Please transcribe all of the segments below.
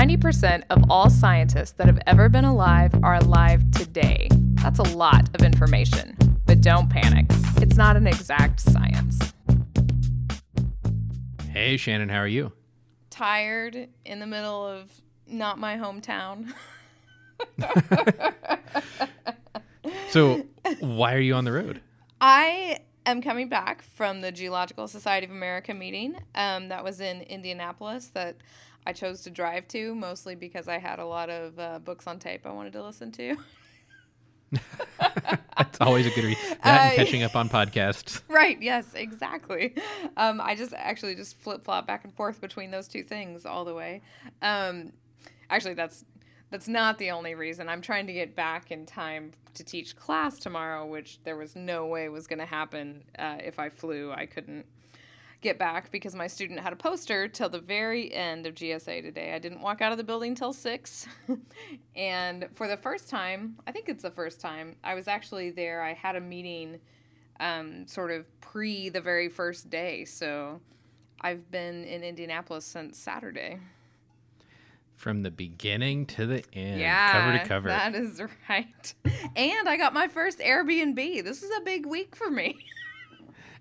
90% of all scientists that have ever been alive are alive today. That's a lot of information. But don't panic, it's not an exact science. Hey, Shannon, how are you? Tired in the middle of not my hometown. So, why are you on the road? I am coming back from the Geological Society of America meeting um, that was in Indianapolis that I chose to drive to, mostly because I had a lot of uh, books on tape I wanted to listen to. That's always a good read. That and catching up on podcasts. right, yes, exactly. Um, I just actually just flip flop back and forth between those two things all the way. Um, actually, that's that's not the only reason. I'm trying to get back in time to teach class tomorrow, which there was no way was going to happen uh, if I flew. I couldn't get back because my student had a poster till the very end of GSA today. I didn't walk out of the building till six. and for the first time, I think it's the first time, I was actually there. I had a meeting um, sort of pre the very first day. So I've been in Indianapolis since Saturday. From the beginning to the end, Yeah, cover to cover. That is right. And I got my first Airbnb. This is a big week for me.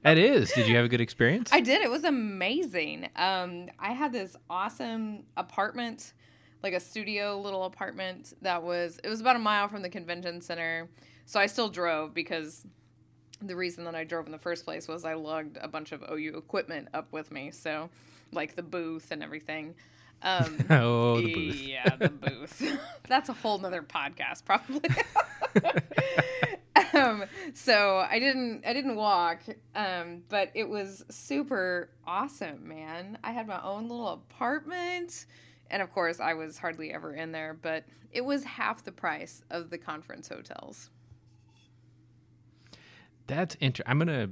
It is. Did you have a good experience? I did. It was amazing. Um, I had this awesome apartment, like a studio little apartment that was. It was about a mile from the convention center, so I still drove because the reason that I drove in the first place was I lugged a bunch of OU equipment up with me, so like the booth and everything. Um, oh, the booth. yeah, the booth. That's a whole nother podcast, probably. Um, so I didn't, I didn't walk, um, but it was super awesome, man. I had my own little apartment, and of course, I was hardly ever in there, but it was half the price of the conference hotels. That's interesting. I'm gonna.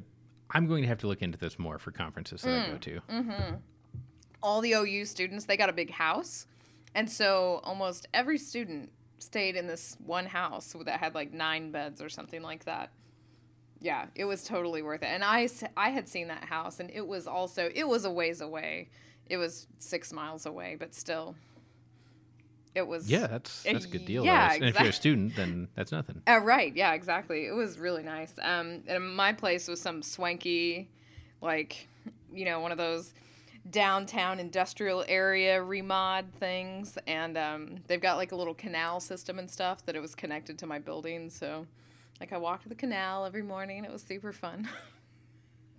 I'm going to have to look into this more for conferences that I go to. Mm-hmm. all the OU students, they got a big house. And so almost every student stayed in this one house that had like nine beds or something like that. Yeah, it was totally worth it. And I, I had seen that house and it was also, it was a ways away. It was six miles away, but still, it was. Yeah, that's that's a good deal. Yeah, though. And if you're a student, then that's nothing. Uh, right. Yeah, exactly. It was really nice. Um, and my place was some swanky, like, you know, one of those downtown industrial area remod things. And um, they've got like a little canal system and stuff that it was connected to my building. So, like, I walked the canal every morning. It was super fun.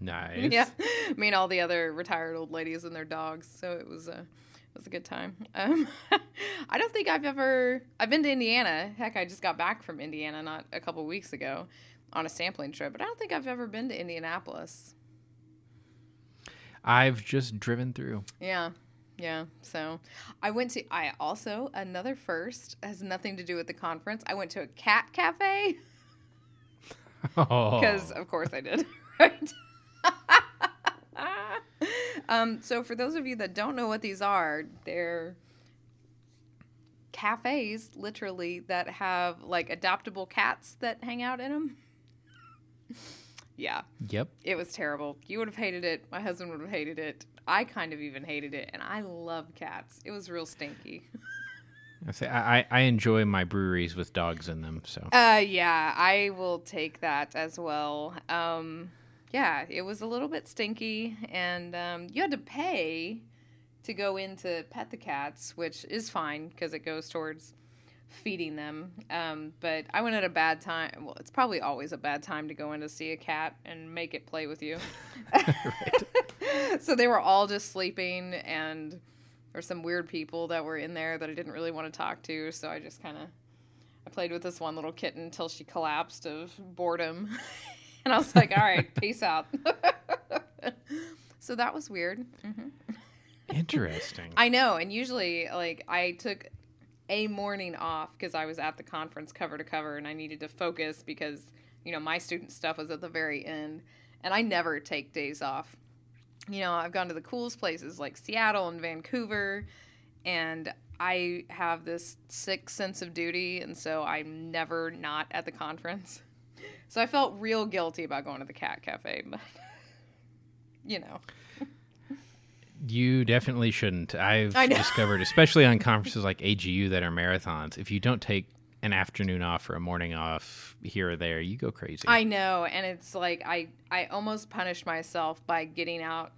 Nice. yeah, me and all the other retired old ladies and their dogs. So it was a it was a good time. Um, I don't think I've ever I've been to Indiana. Heck, I just got back from Indiana not a couple weeks ago on a sampling trip, but I don't think I've ever been to Indianapolis. I've just driven through. Yeah. Yeah. So I went to I also another first has nothing to do with the conference. I went to a cat cafe Oh, because of course I did, right? um, so for those of you that don't know what these are, they're cafes, literally, that have like adoptable cats that hang out in them. Yeah, yep. it was terrible. You would have hated it. My husband would have hated it. I kind of even hated it, and I love cats. It was real stinky. I say I, I enjoy my breweries with dogs in them. So Uh, yeah, I will take that as well. Um, yeah, it was a little bit stinky, and um, you had to pay to go in to pet the cats, which is fine because it goes towards feeding them. Um, but I went at a bad time. Well, it's probably always a bad time to go in to see a cat and make it play with you. so they were all just sleeping, and there were some weird people that were in there that I didn't really want to talk to. So I just kind of I played with this one little kitten until she collapsed of boredom. and I was like, all right, peace out. so that was weird. hmm interesting. I know. And usually, like, I took a morning off because I was at the conference cover to cover and I needed to focus because, you know, my student stuff was at the very end. And I never take days off. You know, I've gone to the coolest places like Seattle and Vancouver, and I have this sick sense of duty, and so I'm never not at the conference. So I felt real guilty about going to the cat cafe, but you know. You definitely shouldn't. I've discovered, especially on conferences like AGU that are marathons, if you don't take an afternoon off or a morning off here or there, you go crazy. I know, and it's like I I almost punished myself by getting out,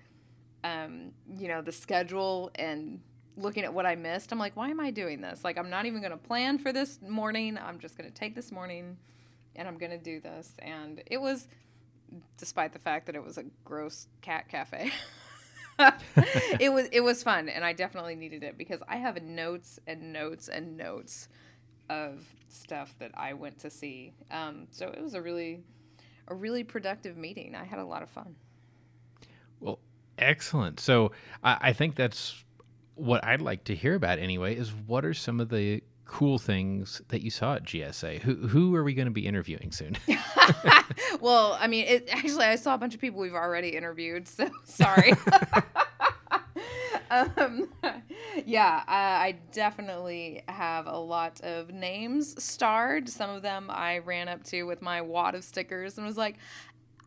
um, you know, the schedule and looking at what I missed. I'm like, why am I doing this? Like, I'm not even going to plan for this morning. I'm just going to take this morning, and I'm going to do this. And it was, despite the fact that it was a gross cat cafe. it was it was fun and I definitely needed it because I have notes and notes and notes of stuff that I went to see. Um, so it was a really, a really productive meeting. I had a lot of fun. Well, excellent. So I, I think that's what I'd like to hear about anyway. Is what are some of the cool things that you saw at GSA? Who who are we going to be interviewing soon? well, I mean, it, actually, I saw a bunch of people we've already interviewed, so sorry. um, yeah, I, I definitely have a lot of names starred. Some of them I ran up to with my wad of stickers and was like,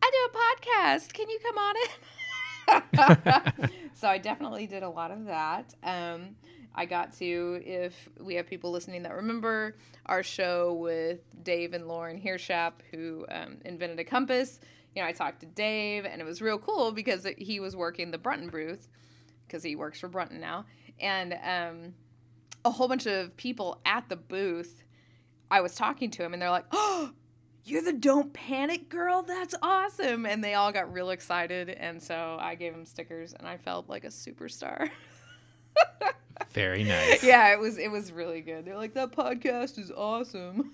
I do a podcast. Can you come on it? so I definitely did a lot of that. Um, I got to, if we have people listening that remember our show with Dave and Lauren Hirschap, who um, invented a compass, you know, I talked to Dave, and it was real cool because he was working the Brunton booth because he works for Brunton now, and um, a whole bunch of people at the booth. I was talking to him, and they're like, "Oh, you're the Don't Panic girl. That's awesome!" And they all got real excited, and so I gave them stickers, and I felt like a superstar. Very nice. yeah, it was it was really good. They're like that podcast is awesome.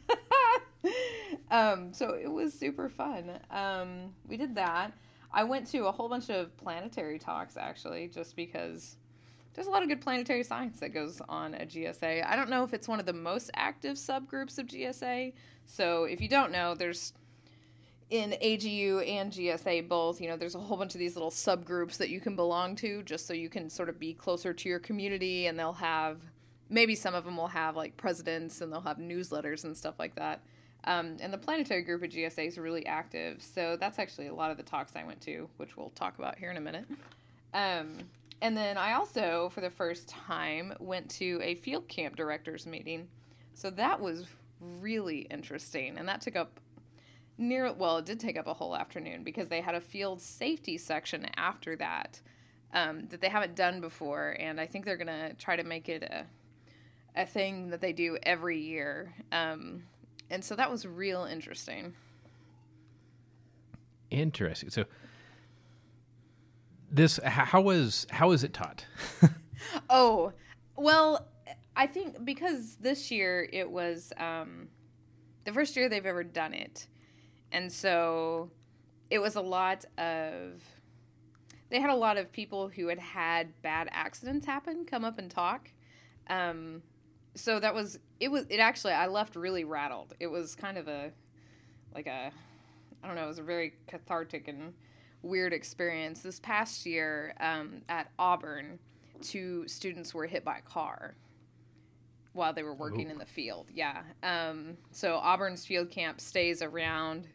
um, so it was super fun. Um, we did that. I went to a whole bunch of planetary talks actually, just because there's a lot of good planetary science that goes on at GSA. I don't know if it's one of the most active subgroups of GSA. So if you don't know, there's in AGU and GSA both, you know, there's a whole bunch of these little subgroups that you can belong to just so you can sort of be closer to your community and they'll have maybe some of them will have like presidents and they'll have newsletters and stuff like that. Um, and the planetary group at GSA is really active. So that's actually a lot of the talks I went to, which we'll talk about here in a minute. Um, and then I also, for the first time, went to a field camp directors meeting. So that was really interesting. And that took up near, well, it did take up a whole afternoon because they had a field safety section after that um, that they haven't done before. And I think they're going to try to make it a, a thing that they do every year. Um, and so that was real interesting. Interesting. So this how was how was it taught? Oh, well, I think because this year it was um, the first year they've ever done it. And so it was a lot of, they had a lot of people who had had bad accidents happen come up and talk. Um, so that was, it was, it actually, I left really rattled. It was kind of a, like a, I don't know, it was a very cathartic and weird experience. This past year um, at Auburn, two students were hit by a car while they were working in the field. Yeah. Um, so Auburn's field camp stays around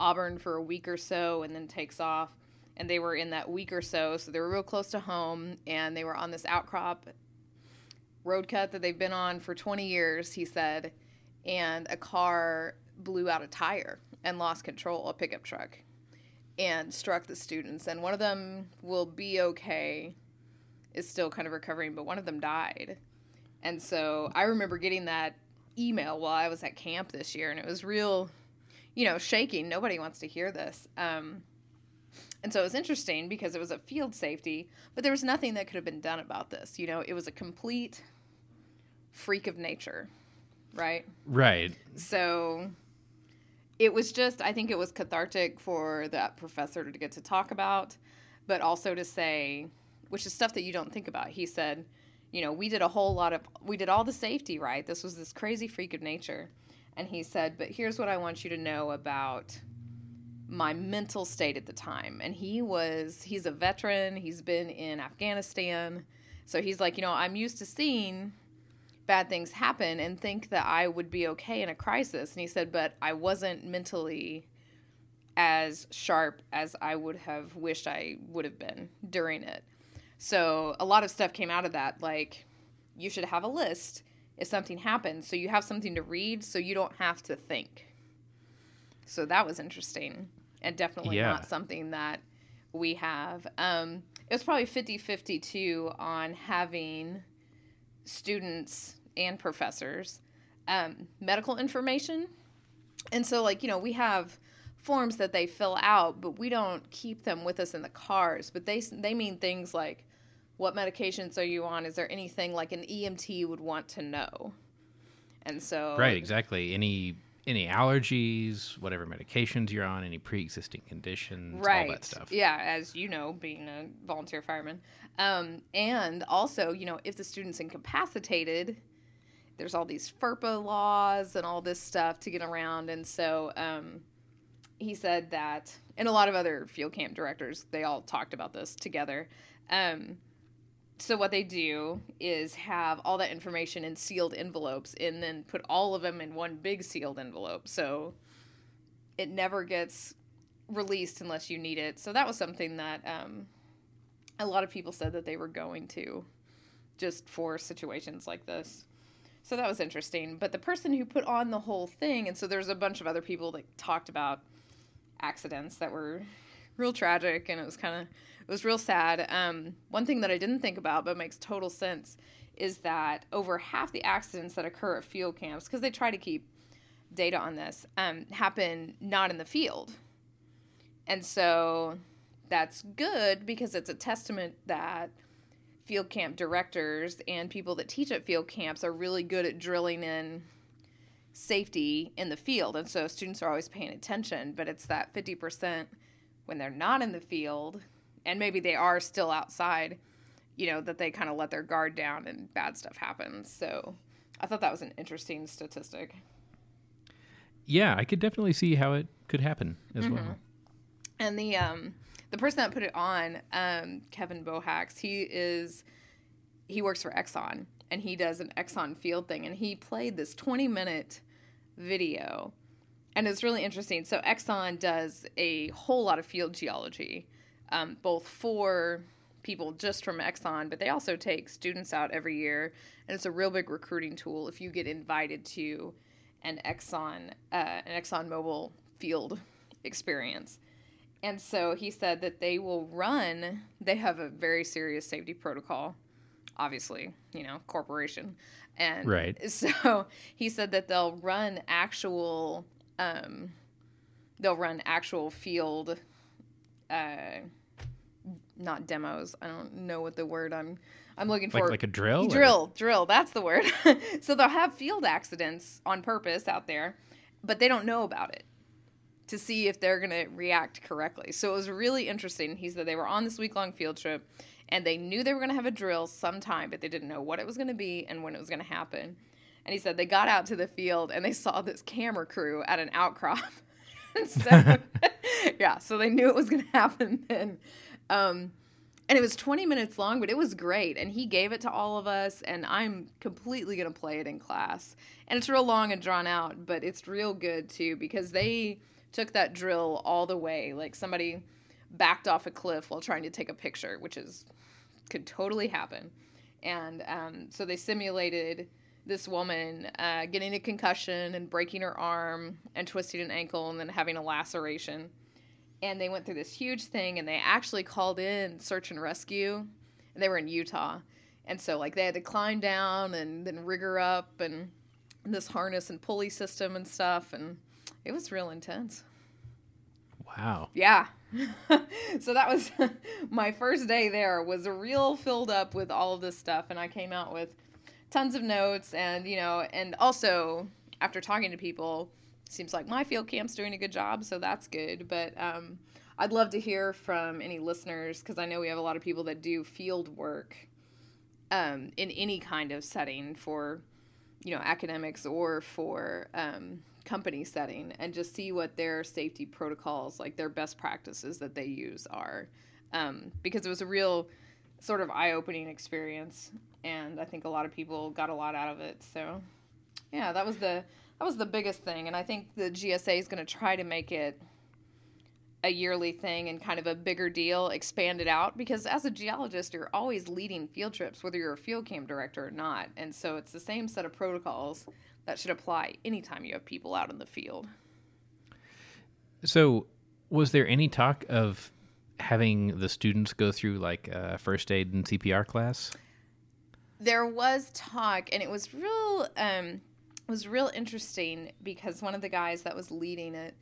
Auburn for a week or so and then takes off. And they were in that week or so, so they were real close to home, and they were on this outcrop road cut that they've been on for 20 years, he said, and a car blew out a tire and lost control, a pickup truck, and struck the students. And one of them will be okay, is still kind of recovering, but one of them died. And so I remember getting that email while I was at camp this year, and it was real, you know, shaking. Nobody wants to hear this. Um, and so it was interesting because it was a field safety, but there was nothing that could have been done about this. You know, it was a complete freak of nature, right? right. So it was just, I think it was cathartic for that professor to get to talk about, but also to say, which is stuff that you don't think about. He said, you know, we did a whole lot of, we did all the safety, right? This was this crazy freak of nature. And he said, but here's what I want you to know about my mental state at the time. And he was, he's a veteran, he's been in Afghanistan. So he's like, you know, I'm used to seeing bad things happen and think that I would be okay in a crisis. And he said, but I wasn't mentally as sharp as I would have wished I would have been during it. So a lot of stuff came out of that. Like, you should have a list if something happens, so you have something to read, so you don't have to think. So that was interesting, and definitely Yeah. not something that we have. Um, it was probably 50 52 on having students and professors um, medical information. And so, like, you know, we have forms that they fill out, but we don't keep them with us in the cars. But they, they mean things like, what medications are you on? Is there anything like an EMT would want to know? And so, Right, exactly. Any any allergies, whatever medications you're on, any pre-existing conditions, right all that stuff. yeah as you know being a volunteer fireman um, and also you know if the student's incapacitated there's all these FERPA laws and all this stuff to get around and so um, he said that and a lot of other field camp directors they all talked about this together um, so what they do is have all that information in sealed envelopes and then put all of them in one big sealed envelope so it never gets released unless you need it. So that was something that um, a lot of people said that they were going to just for situations like this. So that was interesting. But the person who put on the whole thing, and so there's a bunch of other people that talked about accidents that were real tragic, and it was kind of was real sad. Um, one thing that I didn't think about, but makes total sense, is that over half the accidents that occur at field camps, because they try to keep data on this, um, happen not in the field. And so that's good because it's a testament that field camp directors and people that teach at field camps are really good at drilling in safety in the field. And so students are always paying attention, but it's that 50% when they're not in the field and maybe they are still outside, you know, that they kind of let their guard down and bad stuff happens. So I thought that was an interesting statistic. Yeah, I could definitely see how it could happen as Mm-hmm. well. And the um the person that put it on, um, Kevin Bohacs, he is he works for Exxon and he does an Exxon field thing and he played this 20 minute video and it's really interesting. So Exxon does a whole lot of field geology, um, both for people just from Exxon, but they also take students out every year, and it's a real big recruiting tool if you get invited to an Exxon uh, an Exxon Mobil field experience. And so he said that they will run. They have a very serious safety protocol, obviously, you know, corporation, and Right. So he said that they'll run actual, um, they'll run actual field, uh, not demos. I don't know what the word I'm I'm looking Like for. like a drill. or- Drill, drill. That's the word. so they'll have field accidents on purpose out there, but they don't know about it to see if they're going to react correctly. So it was really interesting. He said they were on this week long field trip and they knew they were going to have a drill sometime, but they didn't know what it was going to be and when it was going to happen. And he said they got out to the field and they saw this camera crew at an outcrop. so, yeah, so they knew it was going to happen then. Um, and it was 20 minutes long, but it was great. And he gave it to all of us, and I'm completely going to play it in class. And it's real long and drawn out, but it's real good too because they took that drill all the way. Like somebody backed off a cliff while trying to take a picture, which is could totally happen. And um, so they simulated this woman uh, getting a concussion and breaking her arm and twisting an ankle and then having a laceration and they went through this huge thing and they actually called in search and rescue. And they were in utah. And so like they had to climb down and then rigger up and this harness and pulley system and stuff and it was real intense. Wow. yeah. So that was my first day there was real filled up with all of this stuff and i came out with tons of notes and you know and also after talking to people seems like my field camp's doing a good job so that's good but um, i'd love to hear from any listeners because i know we have a lot of people that do field work um, in any kind of setting for you know academics or for um, company setting and just see what their safety protocols like their best practices that they use are. Um, because it was a real sort of eye-opening experience and i think a lot of people got a lot out of it so yeah that was the that was the biggest thing and i think the gsa is going to try to make it a yearly thing and kind of a bigger deal, expand it out because as a geologist, you're always leading field trips, whether you're a field camp director or not. And so it's the same set of protocols that should apply anytime you have people out in the field. So, was there any talk of having the students go through like a first aid and CPR class? There was talk, and it was real. Um, was real interesting because one of the guys that was leading it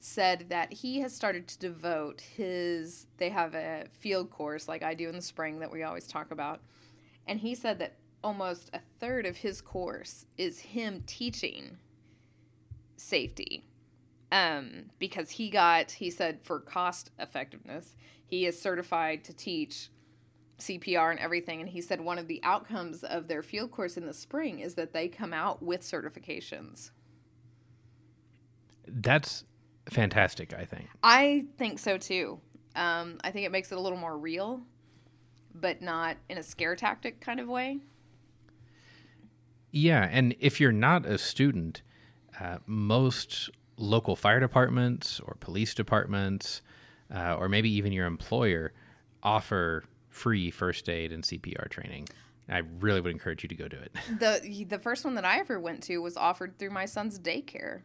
said that he has started to devote his they have a field course like I do in the spring that we always talk about. And he said that almost a third of his course is him teaching safety um, because he got he said for cost effectiveness he is certified to teach CPR and everything and he said one of the outcomes of their field course in the spring is that they come out with certifications That's fantastic, I think. I think so too. Um, I think it makes it a little more real, but not in a scare tactic kind of way. Yeah, and if you're not a student, uh, most local fire departments or police departments, uh, or maybe even your employer, offer free first aid and CPR training. I really would encourage you to go do it. The the first one that I ever went to was offered through my son's daycare.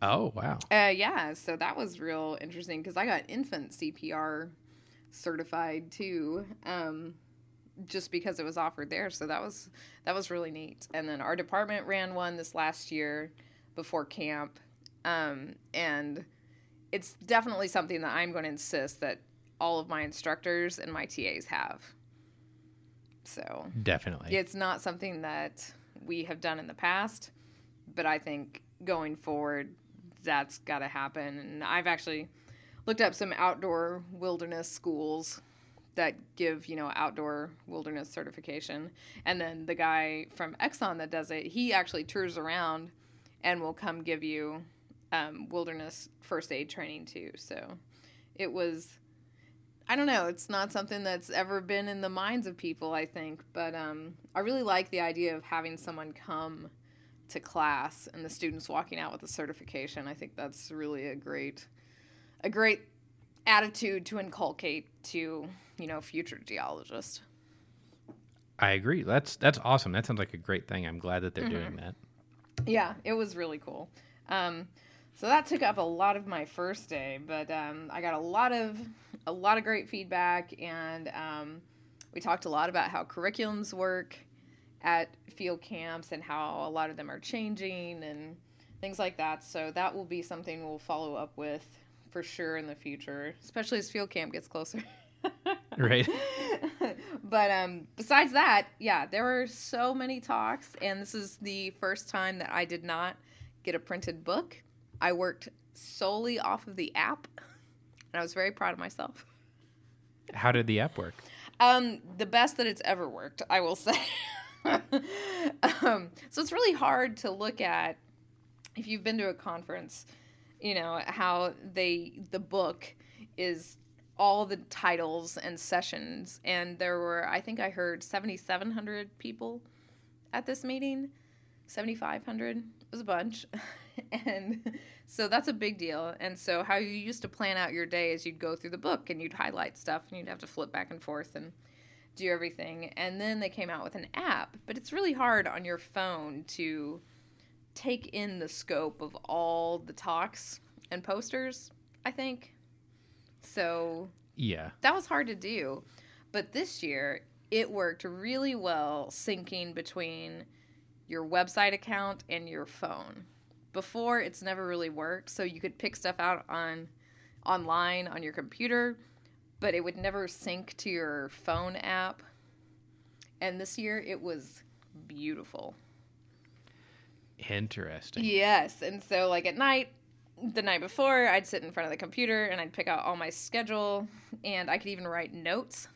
Oh wow! Uh, yeah, so that was real interesting because I got infant CPR certified too, um, just because it was offered there. So that was that was really neat. And then our department ran one this last year before camp, um, and it's definitely something that I'm going to insist that all of my instructors and my TAs have. So Definitely. it's not something that we have done in the past, but I think going forward, that's got to happen. And I've actually looked up some outdoor wilderness schools that give, you know, outdoor wilderness certification. And then the guy from Exxon that does it, he actually tours around and will come give you um, wilderness first aid training too. So it was I don't know. It's not something that's ever been in the minds of people, I think. But um, I really like the idea of having someone come to class and the students walking out with a certification. I think that's really a great, a great attitude to inculcate to you know future geologists. I agree. That's that's awesome. That sounds like a great thing. I'm glad that they're doing that. Yeah, it was really cool. Um, so that took up a lot of my first day, but um, I got a lot of a lot of great feedback, and um, we talked a lot about how curriculums work at field camps and how a lot of them are changing and things like that. So that will be something we'll follow up with for sure in the future, especially as field camp gets closer. Right. but um, besides that, yeah, there were so many talks, and this is the first time that I did not get a printed book. I worked solely off of the app, and I was very proud of myself. How did the app work? Um, the best that it's ever worked, I will say. um, so it's really hard to look at if you've been to a conference, you know how they the book is all the titles and sessions, and there were I think I heard seventy seven hundred people at this meeting, seventy five hundred. It was a bunch, and so that's a big deal. And so how you used to plan out your day is you'd go through the book and you'd highlight stuff, and you'd have to flip back and forth and do everything. And then they came out with an app, but it's really hard on your phone to take in the scope of all the talks and posters, I think. So Yeah. that was hard to do. But this year, it worked really well syncing between your website account and your phone. Before, it's never really worked, so you could pick stuff out on online on your computer, but it would never sync to your phone app. And this year, it was beautiful. Interesting. Yes. And so, like at night, the night before, I'd sit in front of the computer and I'd pick out all my schedule, and I could even write notes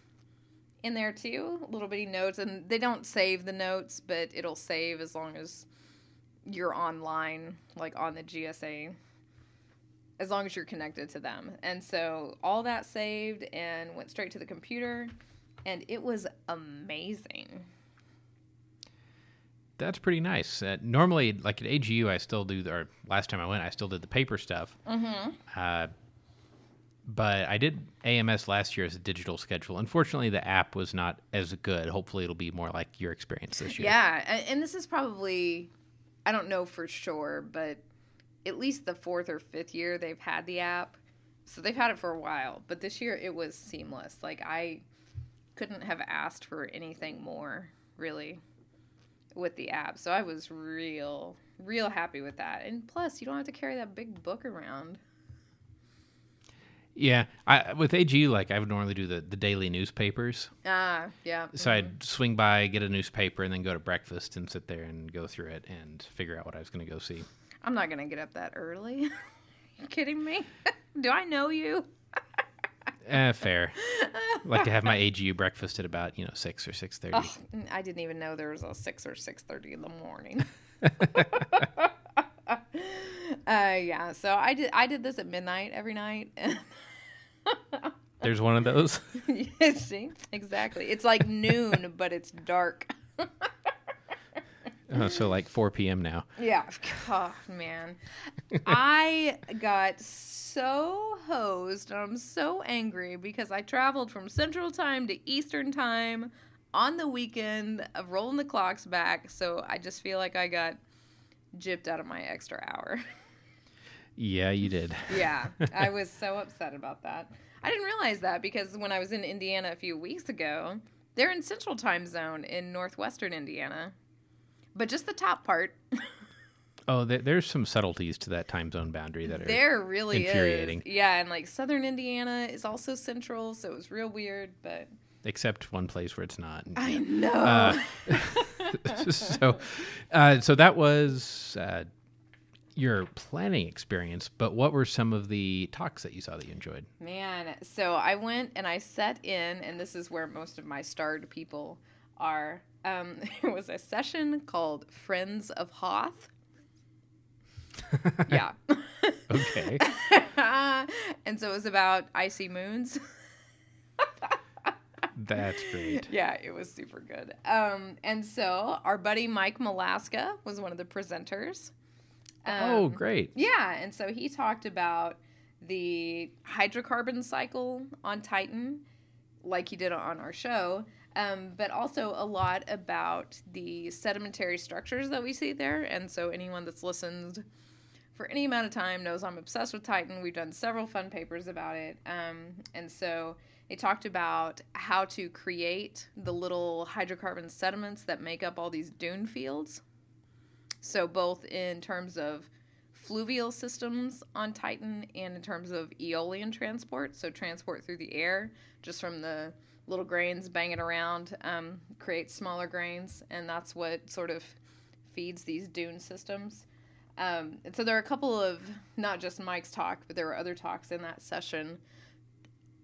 in there too, little bitty notes. And they don't save the notes, but it'll save as long as you're online, like on the GSA, as long as you're connected to them. And so, all that saved and went straight to the computer, and it was amazing. That's pretty nice. Uh, normally, like at AGU, I still do, or last time I went, I still did the paper stuff. Mm-hmm. Uh, but I did AMS last year as a digital schedule. Unfortunately, the app was not as good. Hopefully, it'll be more like your experience this year. Yeah, and, and this is probably, I don't know for sure, but at least the fourth or fifth year they've had the app. So they've had it for a while, but this year it was seamless. Like I couldn't have asked for anything more, really, with the app. So I was real, real happy with that. And plus, you don't have to carry that big book around. Yeah, I with AG like I would normally do the the daily newspapers. Ah, yeah. So I'd swing by, get a newspaper, and then go to breakfast and sit there and go through it and figure out what I was going to go see. I'm not gonna get up that early. you kidding me? Do I know you? Eh, fair. like to have my AGU breakfast at about you know six or six thirty. Oh, I didn't even know there was a six or six thirty in the morning. Uh, yeah, so I did. I did this at midnight every night. There's one of those. See, exactly. It's like noon, but it's dark. Oh, so like 4 p.m. now. Yeah. Oh, man. I got so hosed and I'm so angry because I traveled from Central Time to Eastern Time on the weekend of rolling the clocks back. So I just feel like I got gypped out of my extra hour. Yeah, you did. yeah. I was so upset about that. I didn't realize that because when I was in Indiana a few weeks ago, they're in Central Time Zone in northwestern Indiana but just the top part. oh, there, there's some subtleties to that time zone boundary that are there really infuriating. Is. Yeah, and like southern Indiana is also central, so it was real weird, but except one place where it's not. I know. Uh, so, uh, so that was uh, your planning experience. But what were some of the talks that you saw that you enjoyed? Man, so I went and I set in, and this is where most of my starred people are um, it was a session called Friends of Hoth. yeah. okay. and so it was about icy moons. That's great. Yeah, it was super good. Um, and so our buddy Mike Malaska was one of the presenters. Oh, um, oh, great. Yeah, and so he talked about the hydrocarbon cycle on Titan, like he did on our show, um, but also a lot about the sedimentary structures that we see there. And so, anyone that's listened for any amount of time knows I'm obsessed with Titan. We've done several fun papers about it. Um, and so, they talked about how to create the little hydrocarbon sediments that make up all these dune fields. So, both in terms of fluvial systems on Titan and in terms of aeolian transport, so transport through the air, just from the little grains banging around um, creates smaller grains, and that's what sort of feeds these dune systems. Um, and so there are a couple of not just Mike's talk, but there were other talks in that session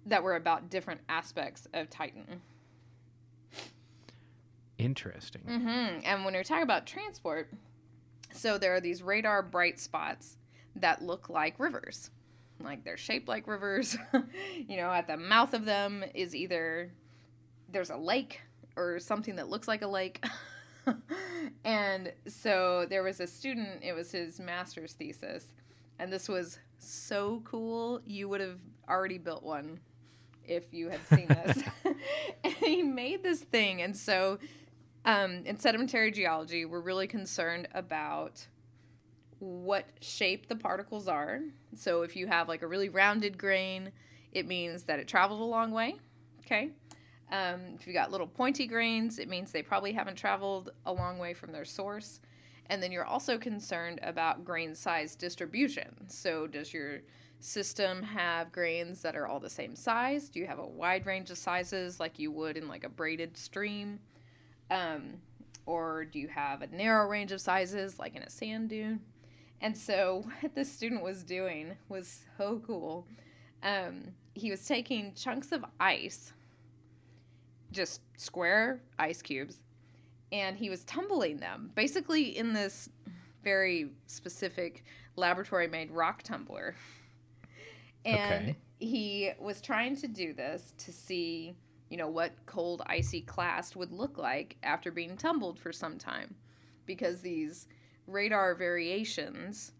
that were about different aspects of Titan. Interesting. Mm-hmm. And when you're talking about transport, so there are these radar bright spots that look like rivers like they're shaped like rivers. you know, at the mouth of them is either there's a lake or something that looks like a lake. and so there was a student, it was his master's thesis, and this was so cool. You would have already built one if you had seen this. and he made this thing. And so um, in sedimentary geology, we're really concerned about what shape the particles are. So if you have like a really rounded grain, it means that it traveled a long way. Okay. Um, if you got little pointy grains, it means they probably haven't traveled a long way from their source. And then you're also concerned about grain size distribution. So does your system have grains that are all the same size? Do you have a wide range of sizes like you would in like a braided stream? Um, or do you have a narrow range of sizes like in a sand dune? And so, what this student was doing was so cool. Um, he was taking chunks of ice, just square ice cubes, and he was tumbling them basically in this very specific laboratory made rock tumbler. And okay. he was trying to do this to see, you know, what cold icy clast would look like after being tumbled for some time. Because these radar variations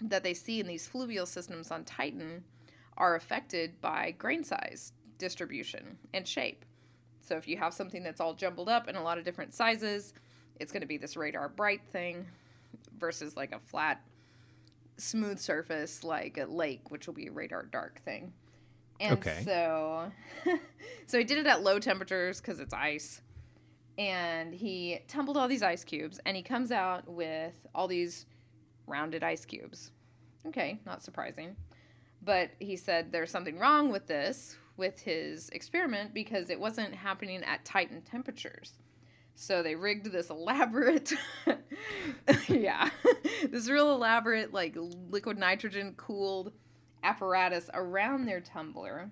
that they see in these fluvial systems on Titan are affected by grain size distribution and shape. So if you have something that's all jumbled up in a lot of different sizes, it's going to be this radar bright thing versus like a flat, smooth surface like a lake, which will be a radar dark thing. And Okay. so, so he did it at low temperatures because it's ice. And he tumbled all these ice cubes, and he comes out with all these rounded ice cubes. Okay, not surprising. But he said there's something wrong with this, with his experiment, because it wasn't happening at Titan temperatures. So they rigged this elaborate, yeah, this real elaborate, like liquid nitrogen cooled apparatus around their tumbler.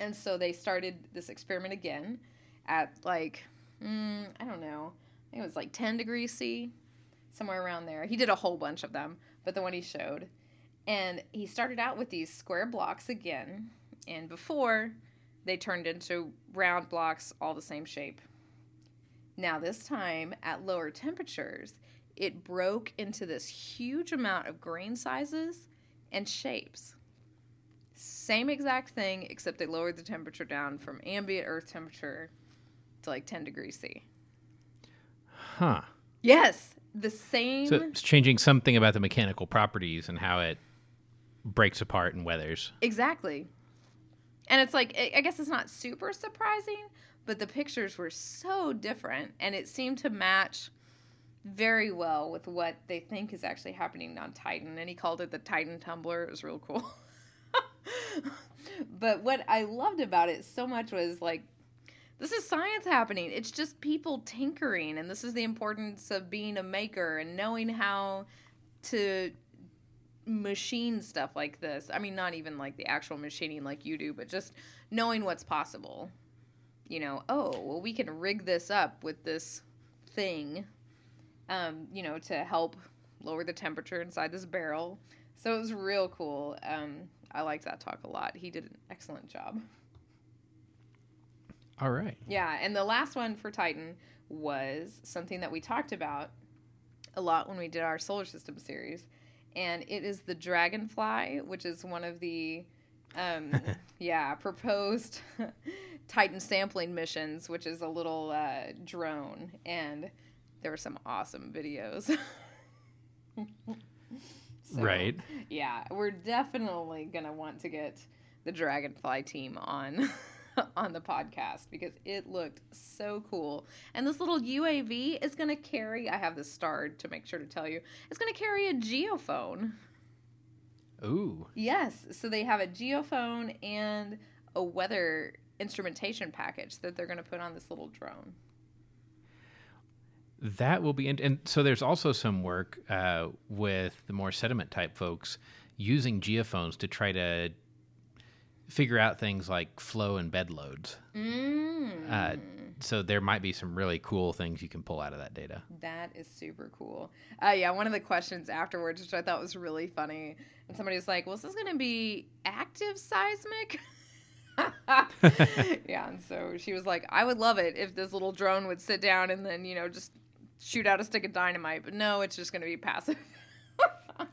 And so they started this experiment again at like, mm, I don't know, I think it was like 10 degrees C, somewhere around there. He did a whole bunch of them, but the one he showed. And he started out with these square blocks again. And before, they turned into round blocks, all the same shape. Now, this time at lower temperatures, it broke into this huge amount of grain sizes and shapes. Same exact thing, except they lowered the temperature down from ambient earth temperature to like 10 degrees C. Huh. Yes, the same. So it's changing something about the mechanical properties and how it breaks apart and weathers. Exactly. And it's like, I I guess it's not super surprising, but the pictures were so different and it seemed to match very well with what they think is actually happening on Titan. And he called it the Titan Tumbler. It was real cool. but what I loved about it so much was like, this is science happening. It's just people tinkering. And this is the importance of being a maker and knowing how to machine stuff like this. I mean, not even like the actual machining like you do, but just knowing what's possible. You know, oh, well, we can rig this up with this thing, um, you know, to help lower the temperature inside this barrel. So it was real cool. Um, I liked that talk a lot. He did an excellent job. All right. Yeah, and the last one for Titan was something that we talked about a lot when we did our solar system series, and it is the Dragonfly, which is one of the um, yeah proposed Titan sampling missions, which is a little uh, drone, and there were some awesome videos. So, Right. Yeah, we're definitely gonna want to get the Dragonfly team on on the podcast because it looked so cool. And this little UAV is gonna carry. I have this starred to make sure to tell you. It's gonna carry a geophone. Ooh. Yes, so they have a geophone and a weather instrumentation package that they're gonna put on this little drone. That will be, in- and so there's also some work uh, with the more sediment type folks using geophones to try to figure out things like flow and bed loads. Mm. Uh, so there might be some really cool things you can pull out of that data. That is super cool. Uh, yeah, one of the questions afterwards, which I thought was really funny, and somebody was like, "Well, is this going to be active seismic?" yeah, and so she was like, "I would love it if this little drone would sit down and then you know just shoot out a stick of dynamite, but no, it's just going to be passive." Well,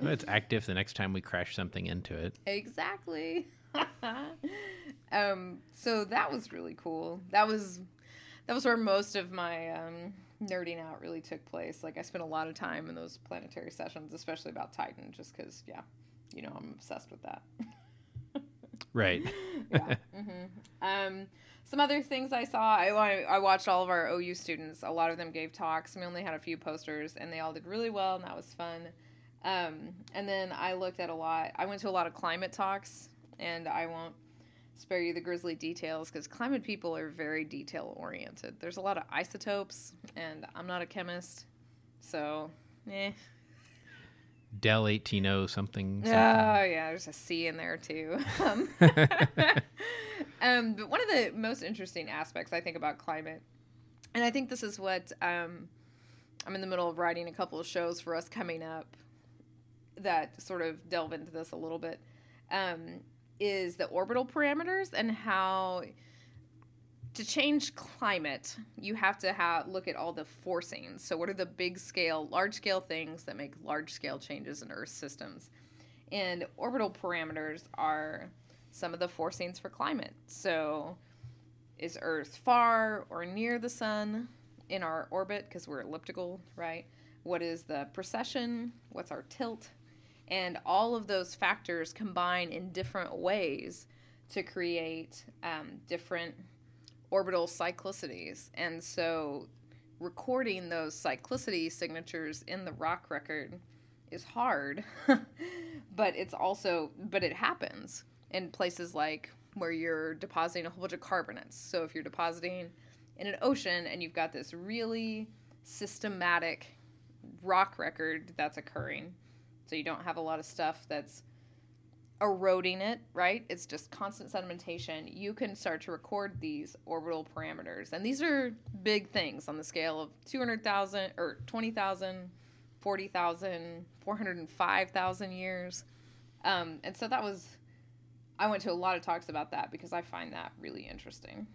It's active the next time we crash something into it. exactly. um, so that was really cool. That was that was where most of my um, nerding out really took place. Like I spent a lot of time in those planetary sessions, especially about Titan, just because, yeah, you know, I'm obsessed with that. Right. yeah. hmm Um, some other things I saw, I, I watched all of our OU students. A lot of them gave talks. We only had a few posters, and they all did really well, and that was fun. Um, and then I looked at a lot. I went to a lot of climate talks, and I won't spare you the grisly details because climate people are very detail oriented. There's a lot of isotopes, and I'm not a chemist, so eh. Dell 18 something. Oh yeah, there's a C in there too. Um, um, but one of the most interesting aspects I think about climate, and I think this is what um, I'm in the middle of writing a couple of shows for us coming up that sort of delve into this a little bit, um, is the orbital parameters and how to change climate, you have to have look at all the forcings. So, what are the big scale, large scale things that make large scale changes in Earth systems? And orbital parameters are some of the forcings for climate. So, is Earth far or near the sun in our orbit because we're elliptical, right? What is the precession? What's our tilt? And all of those factors combine in different ways to create um, different orbital cyclicities. And so recording those cyclicity signatures in the rock record is hard, but it's also, but it happens in places like where you're depositing a whole bunch of carbonates. So if you're depositing in an ocean and you've got this really systematic rock record that's occurring, so you don't have a lot of stuff that's eroding it, right? It's just constant sedimentation. You can start to record these orbital parameters. And these are big things on the scale of 200,000 or 20,000, 40,000, 405,000 years. Um, and so that was, I went to a lot of talks about that because I find that really interesting.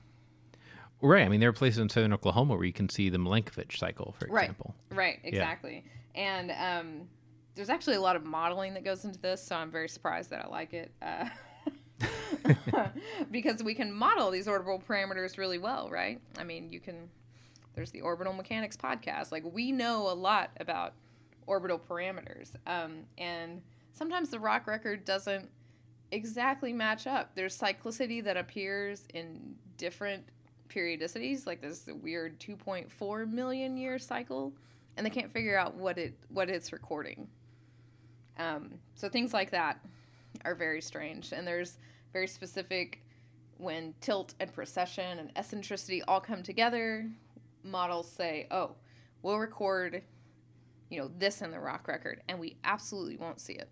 Right. I mean, there are places in southern Oklahoma where you can see the Milankovitch cycle, for example. Right. Right. Exactly. Yeah. And um, there's actually a lot of modeling that goes into this, so I'm very surprised that I like it. Uh, because we can model these orbital parameters really well, right? I mean, you can. There's the orbital mechanics podcast. Like we know a lot about orbital parameters, um, and sometimes the rock record doesn't exactly match up. There's cyclicity that appears in different periodicities, like this weird 2.4 million year cycle, and they can't figure out what it what it's recording. Um, so things like that are very strange, and there's very specific when tilt and precession and eccentricity all come together. Models say, "Oh, we'll record, you know, this in the rock record," and we absolutely won't see it.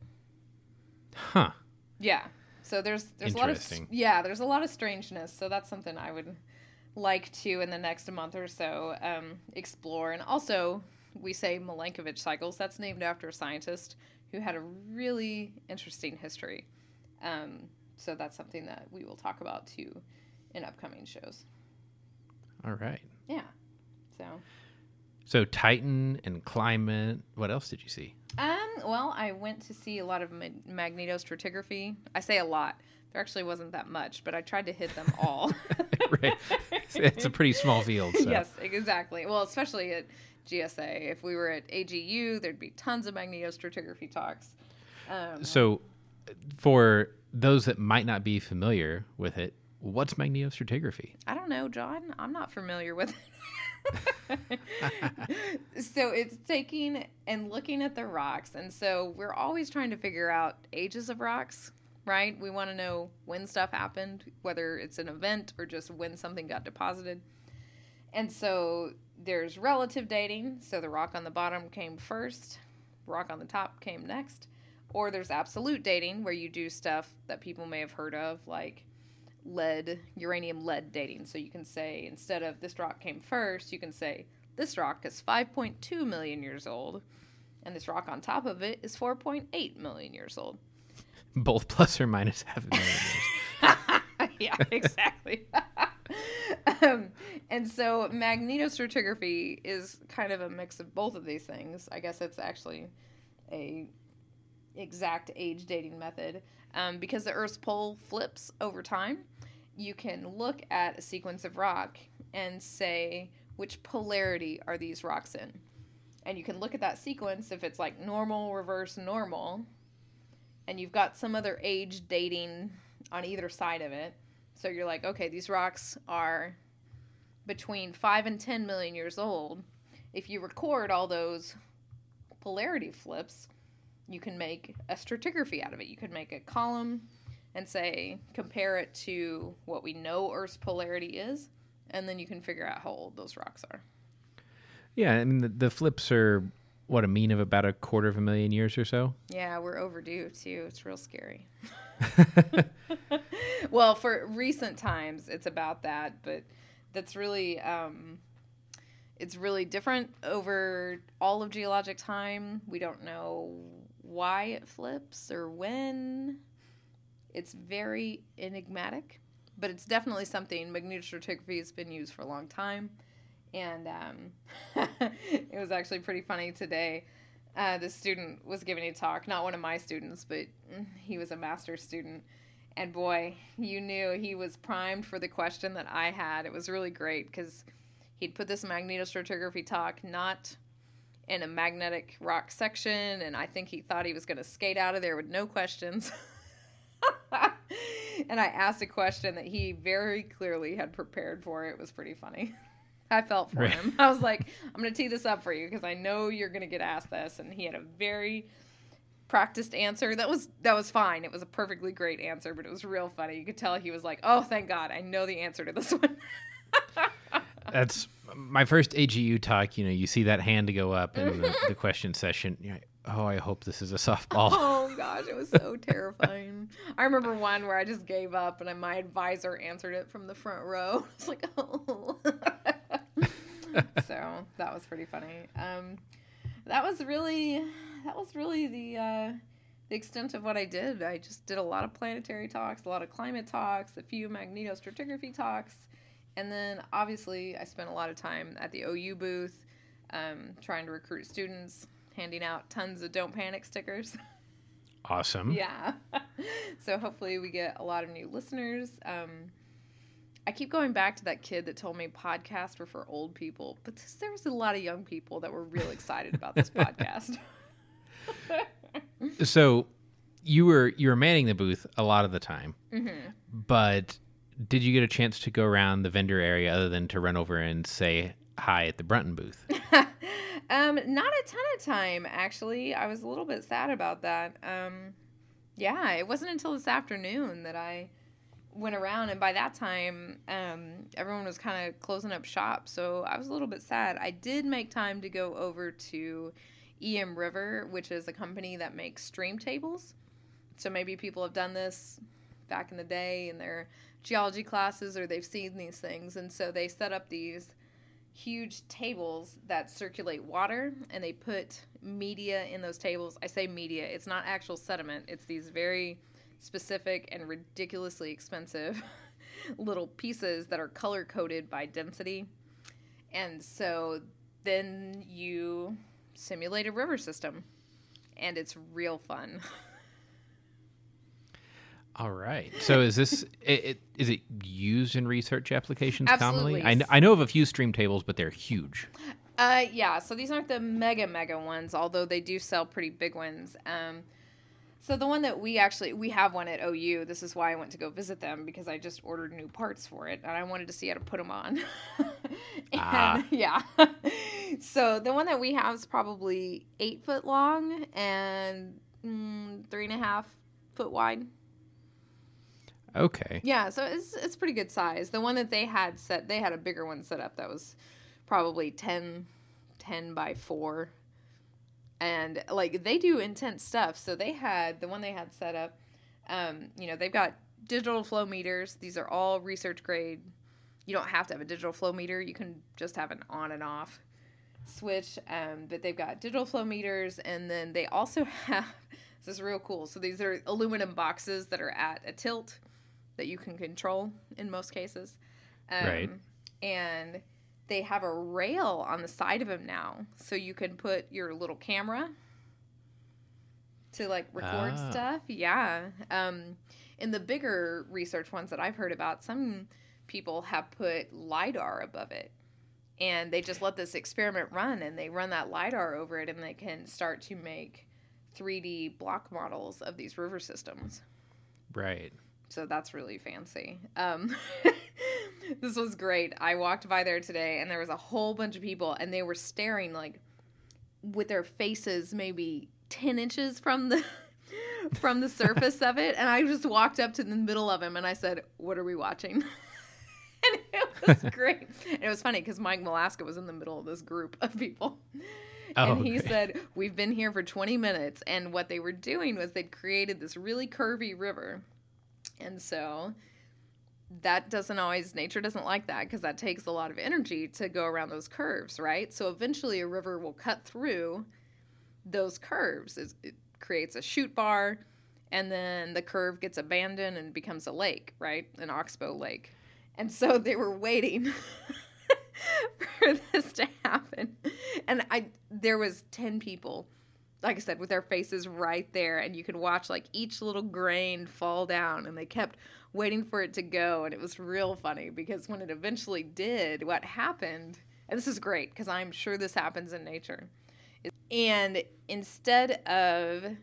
Huh. Yeah. So there's there's a lot of yeah there's a lot of strangeness. So that's something I would like to in the next month or so um, explore. And also, we say Milankovitch cycles. That's named after a scientist who had a really interesting history. Um, so that's something that we will talk about too in upcoming shows. All right. Yeah. So. So Titan and climate. What else did you see? Um. Well, I went to see a lot of ma- magnetostratigraphy. I say a lot. There actually wasn't that much, but I tried to hit them all. right. It's a pretty small field. So. Yes, exactly. Well, especially at GSA. If we were at AGU, there'd be tons of magnetostratigraphy talks. Um, so, for those that might not be familiar with it, what's magnetostratigraphy? I don't know, John. I'm not familiar with it. so it's taking and looking at the rocks. And so we're always trying to figure out ages of rocks, right? We want to know when stuff happened, whether it's an event or just when something got deposited. And so there's relative dating, so the rock on the bottom came first, rock on the top came next. Or there's absolute dating, where you do stuff that people may have heard of, like lead, uranium lead dating. So you can say, instead of this rock came first, you can say, this rock is 5.2 million years old, and this rock on top of it is 4.8 million years old. Both plus or minus half a million years. yeah, exactly. um, and so magnetostratigraphy is kind of a mix of both of these things. I guess it's actually a exact age dating method um, because the Earth's pole flips over time. You can look at a sequence of rock and say which polarity are these rocks in, and you can look at that sequence if it's like normal, reverse, normal, and you've got some other age dating on either side of it so you're like, okay, these rocks are between 5 and 10 million years old. If you record all those polarity flips, you can make a stratigraphy out of it. You could make a column and say, compare it to what we know Earth's polarity is, and then you can figure out how old those rocks are. Yeah, I mean, the, the flips are what a mean of about a quarter of a million years or so. Yeah, we're overdue too. It's real scary. well, for recent times, it's about that, but that's really um, it's really different over all of geologic time. We don't know why it flips or when. It's very enigmatic, but it's definitely something magnetostratigraphy has been used for a long time. And um, it was actually pretty funny today. uh, the student was giving a talk, not one of my students, but he was a master's student. And boy, you knew he was primed for the question that I had. It was really great because he'd put this magnetostratigraphy talk not in a magnetic rock section, and I think he thought he was going to skate out of there with no questions. and I asked a question that he very clearly had prepared for. It was pretty funny. I felt for right. him. I was like, I'm going to tee this up for you because I know you're going to get asked this. And he had a very practiced answer. That was that was fine. It was a perfectly great answer, but it was real funny. You could tell he was like, "Oh, thank God, I know the answer to this one." That's my first AGU talk. You know, you see that hand go up in the, the question session. You're like, oh, I hope this is a softball. Oh gosh, it was so terrifying. I remember one where I just gave up, and my advisor answered it from the front row. It's like, oh. so that was pretty funny. Um, that was really that was really the uh, the extent of what I did. I just did a lot of planetary talks, a lot of climate talks, a few magnetostratigraphy talks, and then obviously I spent a lot of time at the OU booth, um, trying to recruit students, handing out tons of "Don't Panic" stickers. Awesome. yeah. so hopefully we get a lot of new listeners. Um, I keep going back to that kid that told me podcasts were for old people, but there was a lot of young people that were real excited about this podcast. so you were you were manning the booth a lot of the time, mm-hmm. but did you get a chance to go around the vendor area other than to run over and say hi at the Brunton booth? um, not a ton of time actually. I was a little bit sad about that. Um, yeah, it wasn't until this afternoon that I went around, and by that time, um, everyone was kind of closing up shop. So I was a little bit sad. I did make time to go over to Emriver, which is a company that makes stream tables. So maybe people have done this back in the day in their geology classes or they've seen these things. And so they set up these huge tables that circulate water and they put media in those tables. I say media, it's not actual sediment, it's these very specific and ridiculously expensive little pieces that are color coded by density. And so then you simulate a river system, and it's real fun. All right. So is this it, it, is it used in research applications Absolutely. commonly? I, I know of a few stream tables, but they're huge. Uh, yeah. So these aren't the mega mega ones, although they do sell pretty big ones. Um, so the one that we actually we have one at OU. This is why I went to go visit them because I just ordered new parts for it and I wanted to see how to put them on. and, ah. Yeah. so the one that we have is probably eight foot long and mm, three and a half foot wide. Okay. Yeah, so it's it's pretty good size. The one that they had set, they had a bigger one set up that was probably 10, 10 by four and like they do intense stuff. So they had the one they had set up. Um, you know, they've got digital flow meters. These are all research grade. You don't have to have a digital flow meter. You can just have an on and off switch. Um, but they've got digital flow meters, and then they also have this is real cool. So these are aluminum boxes that are at a tilt that you can control in most cases. Um, right. And they have a rail on the side of them now, so you can put your little camera to like record ah. stuff. Yeah. Um, in the bigger research ones that I've heard about, some people have put lidar above it, and they just let this experiment run, and they run that lidar over it, and they can start to make 3D block models of these river systems. Right. So that's really fancy. Um, this was great. I walked by there today and there was a whole bunch of people and they were staring like with their faces maybe 10 inches from the from the surface of it and I just walked up to the middle of him and I said, "What are we watching?" and it was great. and it was funny cuz Mike Malaska was in the middle of this group of people. Oh, and he okay. said, We've been here for 20 minutes. And what they were doing was they'd created this really curvy river. And so that doesn't always nature doesn't like that because that takes a lot of energy to go around those curves right? So eventually a river will cut through those curves. It, it creates a chute bar and then the curve gets abandoned and becomes a lake right? An oxbow lake. And so they were waiting for this to happen. And i there was 10 people like I said, with their faces right there, and you could watch like each little grain fall down, and they kept waiting for it to go, and it was real funny because when it eventually did, what happened, and this is great because I'm sure this happens in nature, and instead of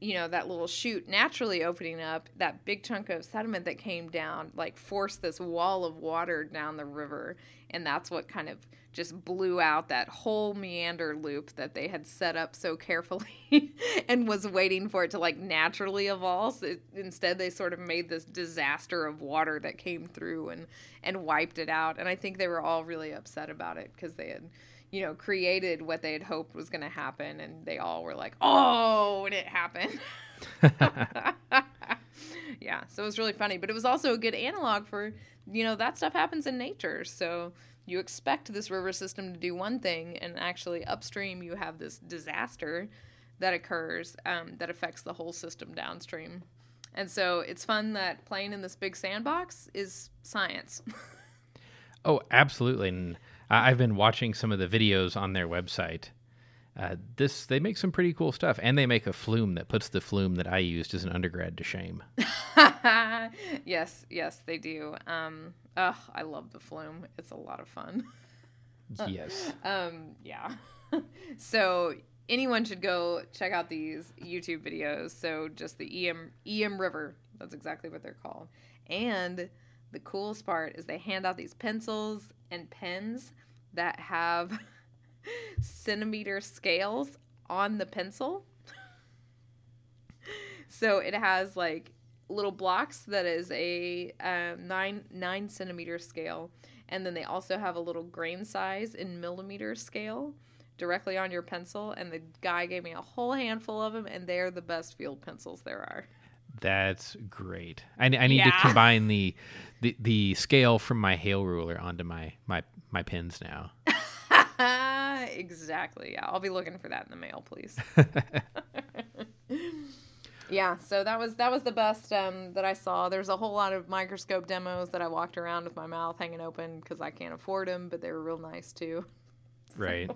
you know that little chute naturally opening up that big chunk of sediment that came down like forced this wall of water down the river and that's what kind of just blew out that whole meander loop that they had set up so carefully and was waiting for it to like naturally evolve. So instead, they sort of made this disaster of water that came through and and wiped it out. And I think they were all really upset about it because they had you know, created what they had hoped was going to happen, and they all were like, "Oh!" and it happened. yeah, so it was really funny, but it was also a good analog for, you know, that stuff happens in nature. So you expect this river system to do one thing, and actually upstream you have this disaster that occurs um, that affects the whole system downstream. And so it's fun that playing in this big sandbox is science. oh, absolutely. And I've been watching some of the videos on their website. Uh, this they make some pretty cool stuff, and they make a flume that puts the flume that I used as an undergrad to shame. yes, yes, they do. Um, oh, I love the flume. It's a lot of fun. yes. um, yeah. so anyone should go check out these YouTube videos. So just the EM Emriver. That's exactly what they're called. And the coolest part is they hand out these pencils and pens that have centimeter scales on the pencil. so it has like little blocks that is a um, nine nine centimeter scale, and then they also have a little grain size in millimeter scale directly on your pencil. And the guy gave me a whole handful of them, and they're the best field pencils there are. That's great. I, I need yeah. to combine the, the the scale from my hail ruler onto my my my pins now. Exactly. Yeah, I'll be looking for that in the mail, please. yeah, so that was that was the best um, that I saw. There's a whole lot of microscope demos that I walked around with my mouth hanging open because I can't afford them, but they were real nice too. Right.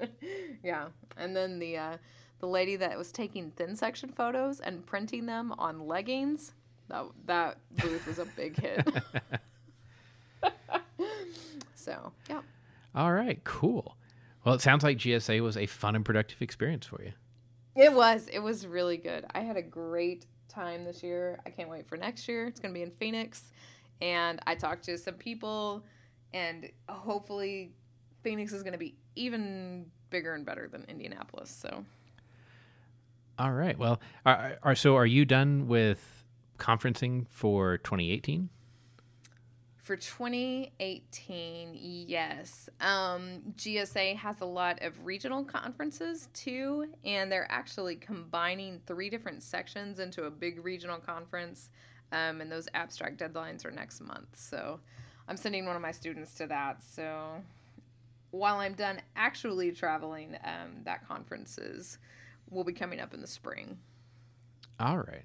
yeah, and then the uh, the lady that was taking thin section photos and printing them on leggings. That that booth was a big hit. so yeah. All right, cool. Well, it sounds like GSA was a fun and productive experience for you. It was. It was really good. I had a great time this year. I can't wait for next year. It's going to be in Phoenix. And I talked to some people, and hopefully, Phoenix is going to be even bigger and better than Indianapolis. So all right. Well, are, are so are you done with conferencing for 2018? For 2018, yes. Um, GSA has a lot of regional conferences too, and they're actually combining three different sections into a big regional conference. Um, and those abstract deadlines are next month. So I'm sending one of my students to that. So while I'm done actually traveling, um, that conference is will be coming up in the spring. All right.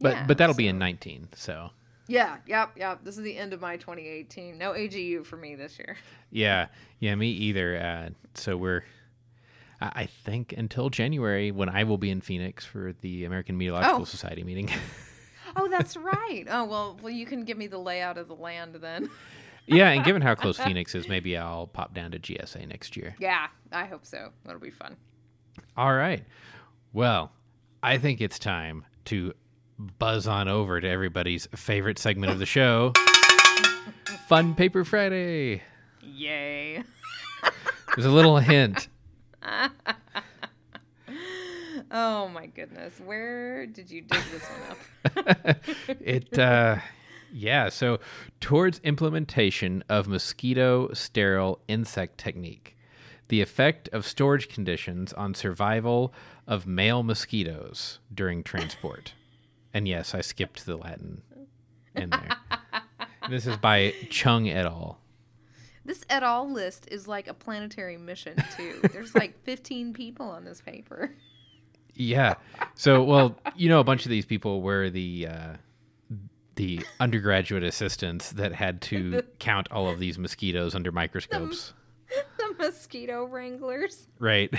But yeah, but that'll so. be in 19, so. Yeah, yep, yep. This is the end of my 2018. No AGU for me this year. Yeah, yeah, me either. Uh, so we're, I think, until January when I will be in Phoenix for the American Meteorological oh. Society meeting. oh, that's right. Oh well, well, you can give me the layout of the land then. yeah, and given how close Phoenix is, maybe I'll pop down to GSA next year. Yeah, I hope so. That'll be fun. All right. Well, I think it's time to buzz on over to everybody's favorite segment of the show Fun Paper Friday. Yay. There's a little hint. oh my goodness. Where did you dig this one up? it, uh, yeah. So, towards implementation of mosquito sterile insect technique the effect of storage conditions on survival of male mosquitoes during transport. And yes, I skipped the Latin in there. this is by Chung et al. This et al list is like a planetary mission too. There's like 15 people on this paper. Yeah. So, well, you know, a bunch of these people were the uh, the undergraduate assistants that had to count all of these mosquitoes under microscopes the mosquito wranglers. Right.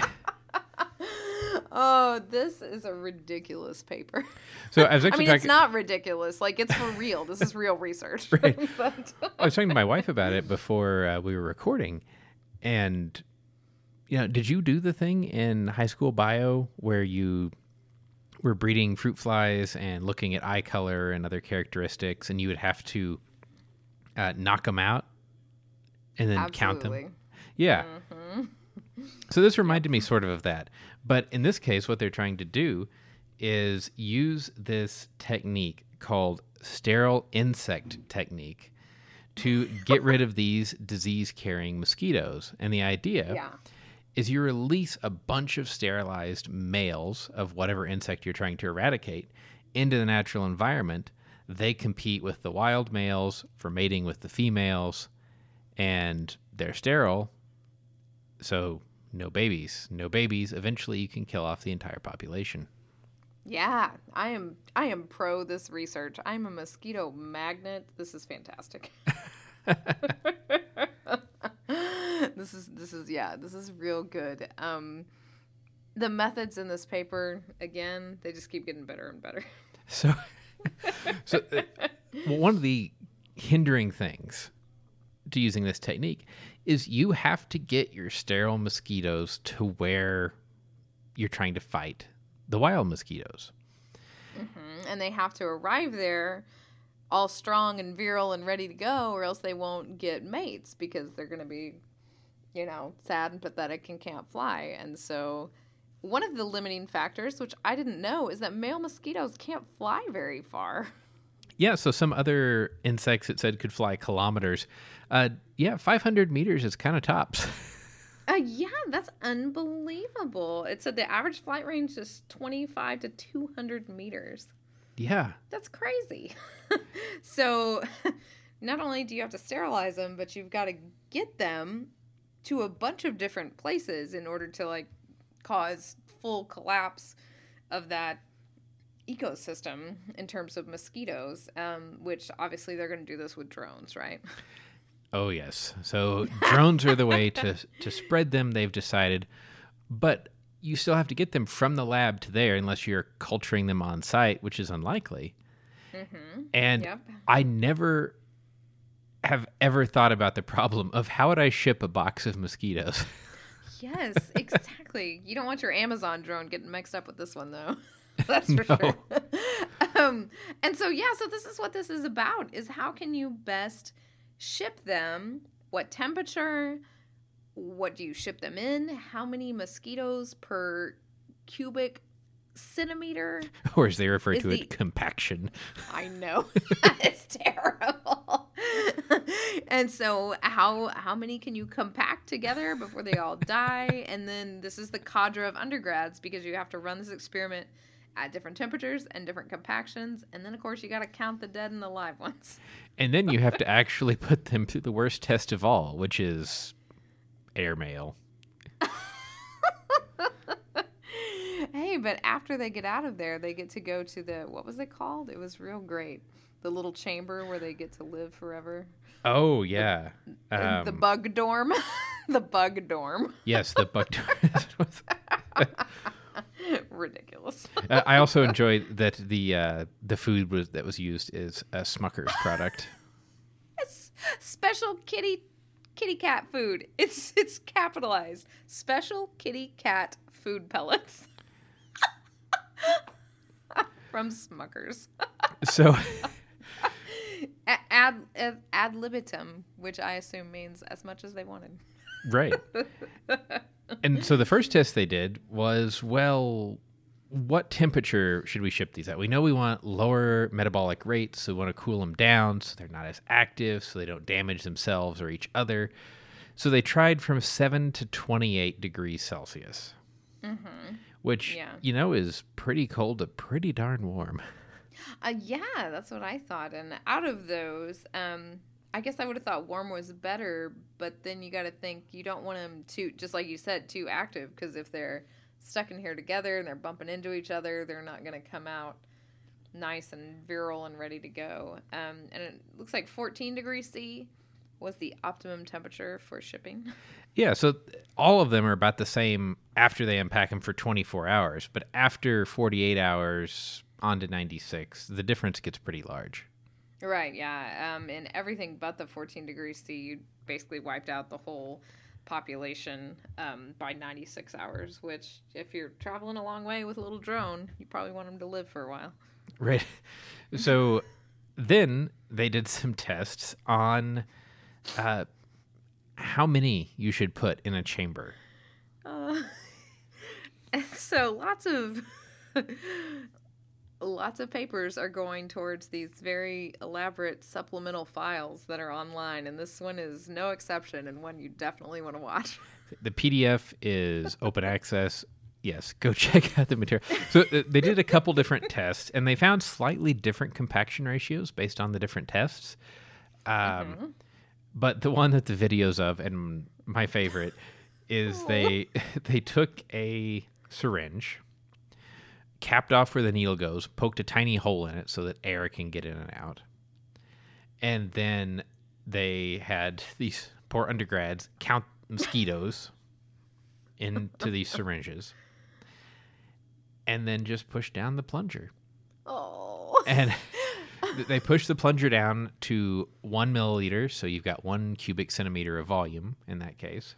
Oh, this is a ridiculous paper. So I was I actually mean, it's talking. not ridiculous. Like it's for real. This is real research. Right. but I was talking to my wife about it before uh, we were recording, and you know, did you do the thing in high school bio where you were breeding fruit flies and looking at eye color and other characteristics, and you would have to uh, knock them out and then count them? absolutely. Yeah. So this reminded me sort of of that. But in this case, what they're trying to do is use this technique called sterile insect technique to get rid of these disease carrying mosquitoes. And the idea Yeah. is you release a bunch of sterilized males of whatever insect you're trying to eradicate into the natural environment. They compete with the wild males for mating with the females, and they're sterile. So, no babies. No babies. Eventually, you can kill off the entire population. Yeah, I am. I am pro this research. I'm a mosquito magnet. This is fantastic. this is this is yeah. This is real good. Um, the methods in this paper again, they just keep getting better and better. So, so uh, one of the hindering things to using this technique is you have to get your sterile mosquitoes to where you're trying to fight the wild mosquitoes. Mm-hmm. and they have to arrive there all strong and virile and ready to go or else they won't get mates because they're going to be you know sad and pathetic and can't fly and so one of the limiting factors which i didn't know is that male mosquitoes can't fly very far Yeah, so some other insects it said could fly kilometers. Uh, yeah, 500 meters is kind of tops. uh, yeah that's unbelievable it said the average flight range is 25 to 200 meters yeah. That's crazy. so, not only do you have to sterilize them, but you've got to get them to a bunch of different places in order to like cause full collapse of that ecosystem in terms of mosquitoes. Um, which obviously they're going to do this with drones, right? Oh yes. So drones are the way to to spread them. They've decided, but you still have to get them from the lab to there, unless you're culturing them on site, which is unlikely. Mm-hmm. And Yep. I never have ever thought about the problem of how would I ship a box of mosquitoes. Yes, exactly. you don't want your Amazon drone getting mixed up with this one, though. That's for sure. um, and so, yeah, so this is what this is about: is how can you best ship them? What temperature? What do you ship them in? How many mosquitoes per cubic centimeter? or as they refer to the- it, compaction. I know it's terrible. and so how how many can you compact together before they all die? And then this is the cadre of undergrads because you have to run this experiment at different temperatures and different compactions, and then of course you got to count the dead and the live ones. And then you have to actually put them through the worst test of all, which is airmail. Hey, but after they get out of there, they get to go to the what was it called? It was real great. The little chamber where they get to live forever. Oh yeah. The Um, bug dorm. the bug dorm. yes, the buck. Ridiculous. Uh, I also enjoyed that the uh, the food was that was used is a Smucker's product. S- special kitty kitty cat food. It's it's capitalized. Special kitty cat food pellets. From Smuckers. So ad, ad ad libitum, which I assume means as much as they wanted. right, and so the first test they did was well, what temperature should we ship these at? We know we want lower metabolic rates, so we want to cool them down so they're not as active, so they don't damage themselves or each other. So they tried from seven to twenty-eight degrees Celsius, which Yeah. you know is pretty cold to pretty darn warm. Uh, yeah, that's what I thought. And out of those, um, I guess I would have thought warm was better, but then you got to think you don't want them too, just like you said, too active because if they're stuck in here together and they're bumping into each other, they're not going to come out nice and virile and ready to go. Um, and it looks like 14 degrees C was the optimum temperature for shipping. Yeah, so all of them are about the same after they unpack them for 24 hours, but after 48 hours on to 96, the difference gets pretty large. Right, yeah. Um, and everything but the 14 degrees C, you basically wiped out the whole population um, by 96 hours, which, if you're traveling a long way with a little drone, you probably want them to live for a while. Right. So then they did some tests on uh, how many you should put in a chamber. Uh, so lots of lots of papers are going towards these very elaborate supplemental files that are online and this one is no exception and one you definitely want to watch The PDF is open access. Yes, go check out the material. So uh, they did a couple different tests, and they found slightly different compaction ratios based on the different tests. Um, But the one that the videos of, and my favorite, is they they took a syringe, capped off where the needle goes, poked a tiny hole in it so that air can get in and out, and then they had these poor undergrads count mosquitoes into these syringes, and then just push down the plunger. Oh. And they push the plunger down to one milliliter, so you've got one cubic centimeter of volume in that case.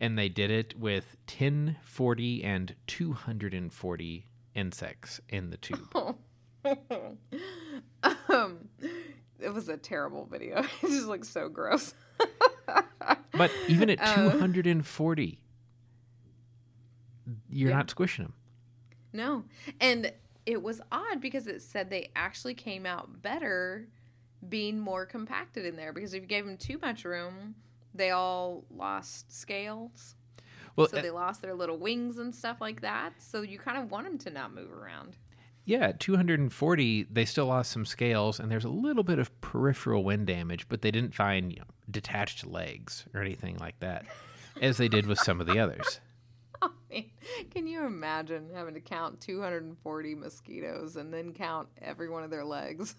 And they did it with 10, 40, and 240 insects in the tube. um it was a terrible video it just looks so gross But even at Uh. 240, you're Yeah. not squishing them. No. And it was odd because it said they actually came out better being more compacted in there because if you gave them too much room, they all lost scales. Well, so uh, they lost their little wings and stuff like that. So you kind of want them to not move around. yeah, 240, they still lost some scales, and there's a little bit of peripheral wind damage, but they didn't find you know, detached legs or anything like that, as they did with some of the others. I mean, can you imagine having to count 240 mosquitoes and then count every one of their legs?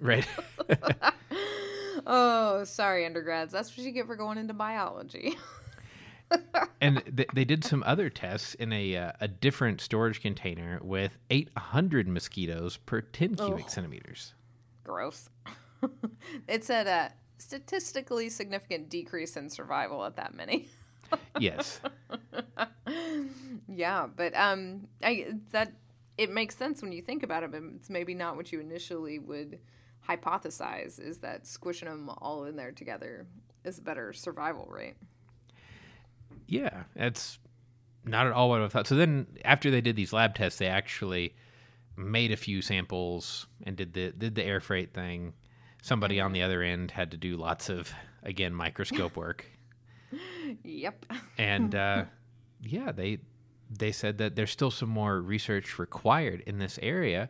Right. Oh, sorry, undergrads. That's what you get for going into biology. and th- they did some other tests in a uh, a different storage container with 800 mosquitoes per 10 cubic Ugh. centimeters. Gross. it said a statistically significant decrease in survival at that many. Yes. yeah, but um, I that it makes sense when you think about it, but it's maybe not what you initially would hypothesize. Is that squishing them all in there together is a better survival rate? Yeah, that's not at all what I thought. So then, after they did these lab tests, they actually made a few samples and did the did the air freight thing. Somebody on the other end had to do lots of again microscope work, Yep. and uh, yeah, they they said that there's still some more research required in this area,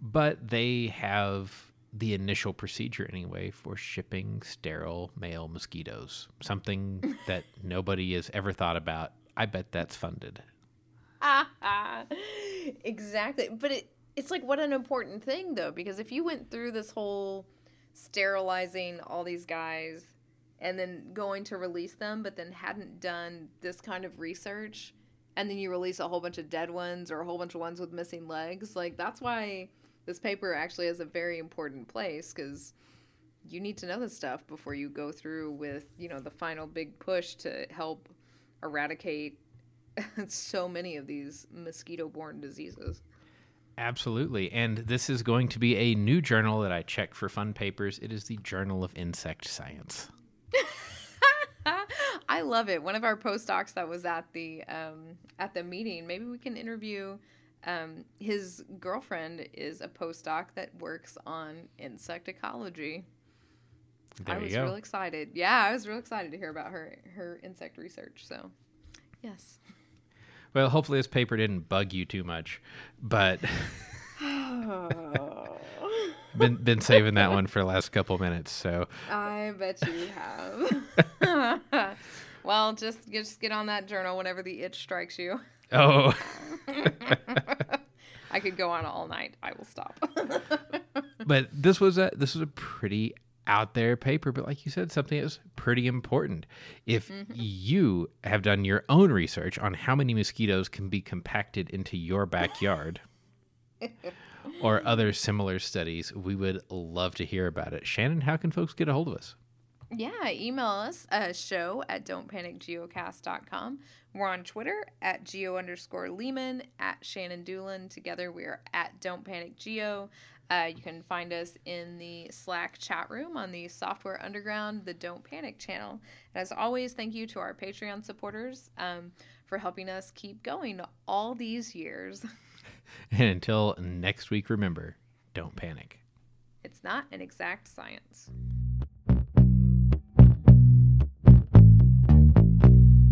but they have the initial procedure anyway for shipping sterile male mosquitoes. Something that nobody has ever thought about. I bet that's funded. exactly. But it it's like what an important thing though, because if you went through this whole sterilizing all these guys and then going to release them, but then hadn't done this kind of research, and then you release a whole bunch of dead ones or a whole bunch of ones with missing legs, like that's why this paper actually has a very important place because you need to know this stuff before you go through with you know the final big push to help eradicate so many of these mosquito-borne diseases. Absolutely. And this is going to be a new journal that I check for fun papers. It is the Journal of Insect Science. I love it. One of our postdocs that was at the um, at the meeting. Maybe we can interview. Um, his girlfriend is a postdoc that works on insect ecology. There I was real excited. Yeah, I was real excited to hear about her her insect research. So, yes. Well, hopefully this paper didn't bug you too much, but been been saving that one for the last couple minutes. So I bet you have. well, just just get on that journal whenever the itch strikes you. Oh I could go on all night. I will stop. but this was a this was a pretty out there paper, but like you said, something that was pretty important. If mm-hmm. you have done your own research on how many mosquitoes can be compacted into your backyard or other similar studies, we would love to hear about it. Shannon, how can folks get a hold of us? Yeah, email us a show at don'tpanicgeocast.com. We're on Twitter at geo underscore Leeman, at Shannon Dulin. Together we are at Don't Panic Geo. Uh, you can find us in the Slack chat room on the Software Underground, the Don't Panic channel. And as always, thank you to our Patreon supporters um, for helping us keep going all these years. And until next week, remember don't panic. It's not an exact science.